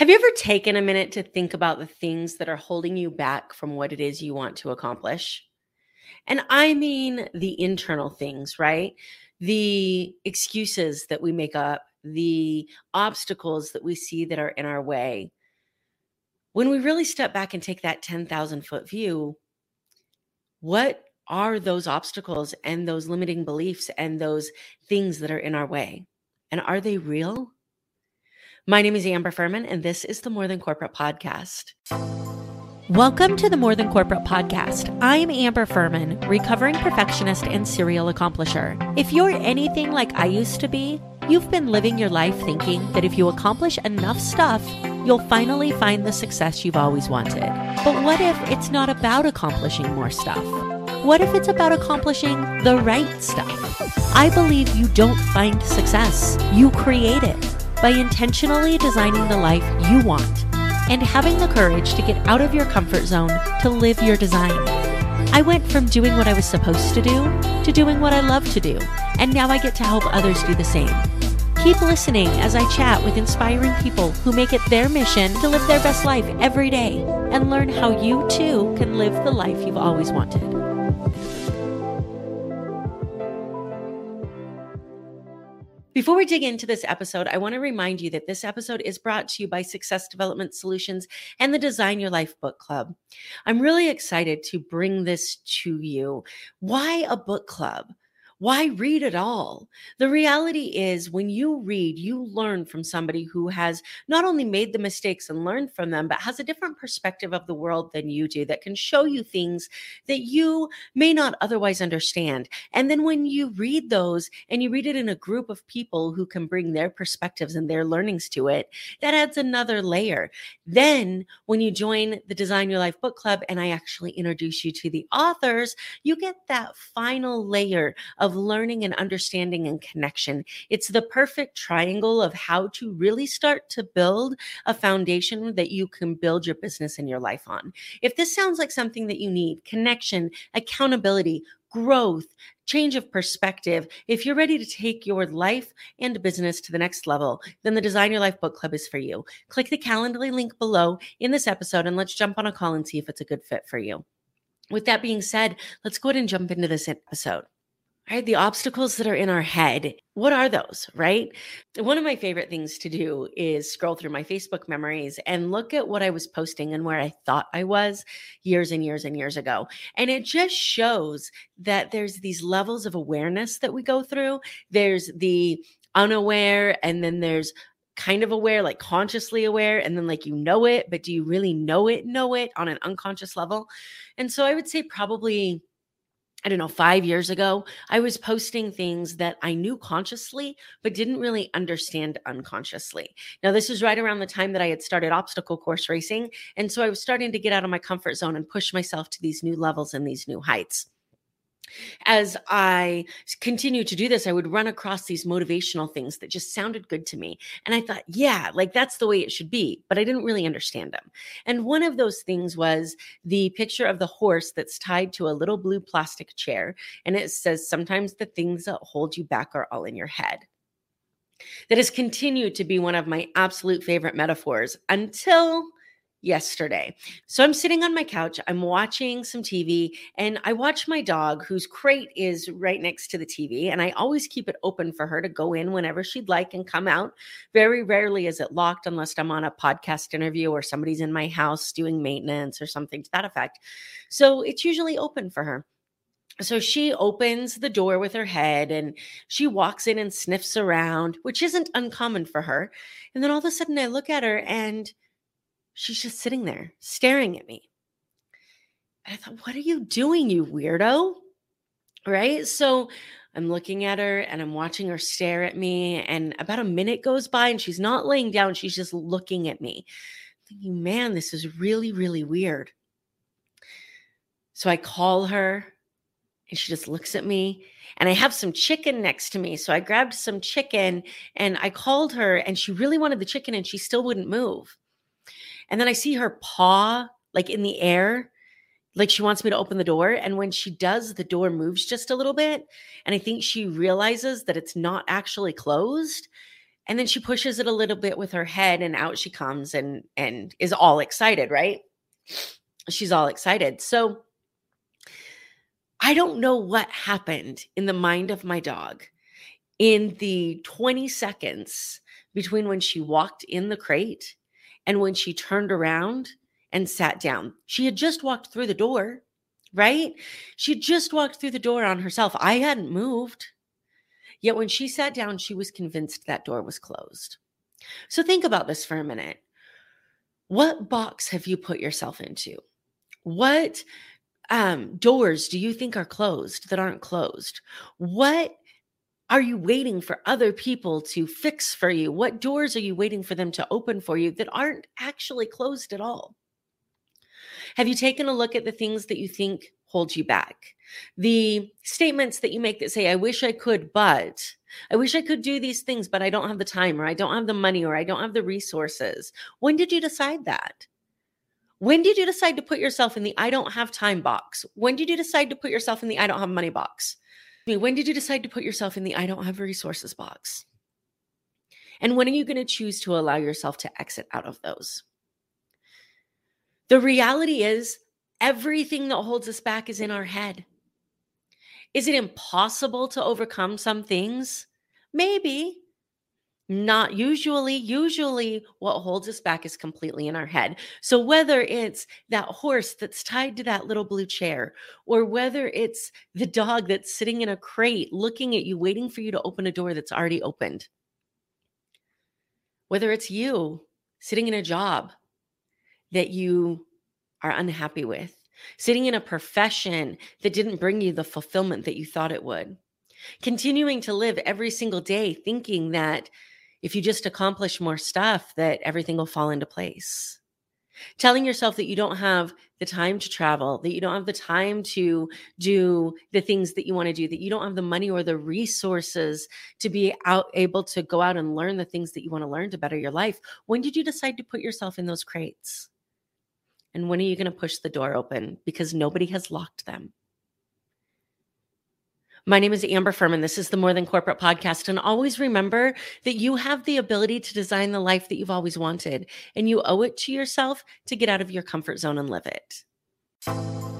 Have you ever taken a minute to think about the things that are holding you back from what it is you want to accomplish? And I mean the internal things, right? The excuses that we make up, the obstacles that we see that are in our way. When we really step back and take that 10,000 foot view, what are those obstacles and those limiting beliefs and those things that are in our way? And are they real? My name is Amber Furman, and this is the More Than Corporate Podcast. Welcome to the More Than Corporate Podcast. I'm Amber Furman, recovering perfectionist and serial accomplisher. If you're anything like I used to be, you've been living your life thinking that if you accomplish enough stuff, you'll finally find the success you've always wanted. But what if it's not about accomplishing more stuff? What if it's about accomplishing the right stuff? I believe you don't find success, you create it by intentionally designing the life you want and having the courage to get out of your comfort zone to live your design. I went from doing what I was supposed to do to doing what I love to do, and now I get to help others do the same. Keep listening as I chat with inspiring people who make it their mission to live their best life every day and learn how you too can live the life you've always wanted. Before we dig into this episode, I want to remind you that this episode is brought to you by Success Development Solutions and the Design Your Life Book Club. I'm really excited to bring this to you. Why a book club? Why read at all? The reality is, when you read, you learn from somebody who has not only made the mistakes and learned from them, but has a different perspective of the world than you do that can show you things that you may not otherwise understand. And then when you read those and you read it in a group of people who can bring their perspectives and their learnings to it, that adds another layer. Then, when you join the Design Your Life Book Club and I actually introduce you to the authors, you get that final layer of of learning and understanding and connection. It's the perfect triangle of how to really start to build a foundation that you can build your business and your life on. If this sounds like something that you need, connection, accountability, growth, change of perspective. If you're ready to take your life and business to the next level, then the Design Your Life Book Club is for you. Click the Calendly link below in this episode and let's jump on a call and see if it's a good fit for you. With that being said, let's go ahead and jump into this episode right? The obstacles that are in our head. What are those, right? One of my favorite things to do is scroll through my Facebook memories and look at what I was posting and where I thought I was years and years and years ago. And it just shows that there's these levels of awareness that we go through. There's the unaware, and then there's kind of aware, like consciously aware, and then like you know it, but do you really know it, know it on an unconscious level? And so I would say probably I don't know, five years ago, I was posting things that I knew consciously, but didn't really understand unconsciously. Now, this was right around the time that I had started obstacle course racing. And so I was starting to get out of my comfort zone and push myself to these new levels and these new heights as I continued to do this, I would run across these motivational things that just sounded good to me. And I thought, yeah, like that's the way it should be. But I didn't really understand them. And one of those things was the picture of the horse that's tied to a little blue plastic chair. And it says, sometimes the things that hold you back are all in your head. That has continued to be one of my absolute favorite metaphors until yesterday. So I'm sitting on my couch, I'm watching some TV, and I watch my dog, whose crate is right next to the TV. And I always keep it open for her to go in whenever she'd like and come out. Very rarely is it locked unless I'm on a podcast interview or somebody's in my house doing maintenance or something to that effect. So it's usually open for her. So she opens the door with her head and she walks in and sniffs around, which isn't uncommon for her. And then all of a sudden I look at her and she's just sitting there staring at me. And I thought, what are you doing, you weirdo? Right. So I'm looking at her and I'm watching her stare at me. And about a minute goes by and she's not laying down. She's just looking at me, thinking, man, this is really, really weird. So I call her and she just looks at me. And I have some chicken next to me. So I grabbed some chicken and I called her and she really wanted the chicken and she still wouldn't move. And then I see her paw like in the air, like she wants me to open the door. And when she does, the door moves just a little bit. And I think she realizes that it's not actually closed. And then she pushes it a little bit with her head and out she comes and and is all excited, right? She's all excited. So I don't know what happened in the mind of my dog in the 20 seconds between when she walked in the crate and when she turned around and sat down. She had just walked through the door, right? She just walked through the door on herself. I hadn't moved. Yet when she sat down, she was convinced that door was closed. So think about this for a minute. What box have you put yourself into? What um, doors do you think are closed that aren't closed? What are you waiting for other people to fix for you? What doors are you waiting for them to open for you that aren't actually closed at all? Have you taken a look at the things that you think hold you back? The statements that you make that say, I wish I could, but I wish I could do these things, but I don't have the time, or I don't have the money, or I don't have the resources. When did you decide that? When did you decide to put yourself in the I don't have time box? When did you decide to put yourself in the I don't have money box? When did you decide to put yourself in the I don't have resources box? And when are you going to choose to allow yourself to exit out of those? The reality is, everything that holds us back is in our head. Is it impossible to overcome some things? Maybe. Not usually. Usually, what holds us back is completely in our head. So, whether it's that horse that's tied to that little blue chair, or whether it's the dog that's sitting in a crate looking at you, waiting for you to open a door that's already opened, whether it's you sitting in a job that you are unhappy with, sitting in a profession that didn't bring you the fulfillment that you thought it would, continuing to live every single day thinking that if you just accomplish more stuff, that everything will fall into place. Telling yourself that you don't have the time to travel, that you don't have the time to do the things that you want to do, that you don't have the money or the resources to be out able to go out and learn the things that you want to learn to better your life. When did you decide to put yourself in those crates? And when are you going to push the door open? Because nobody has locked them. My name is Amber Furman. This is the More Than Corporate podcast. And always remember that you have the ability to design the life that you've always wanted, and you owe it to yourself to get out of your comfort zone and live it.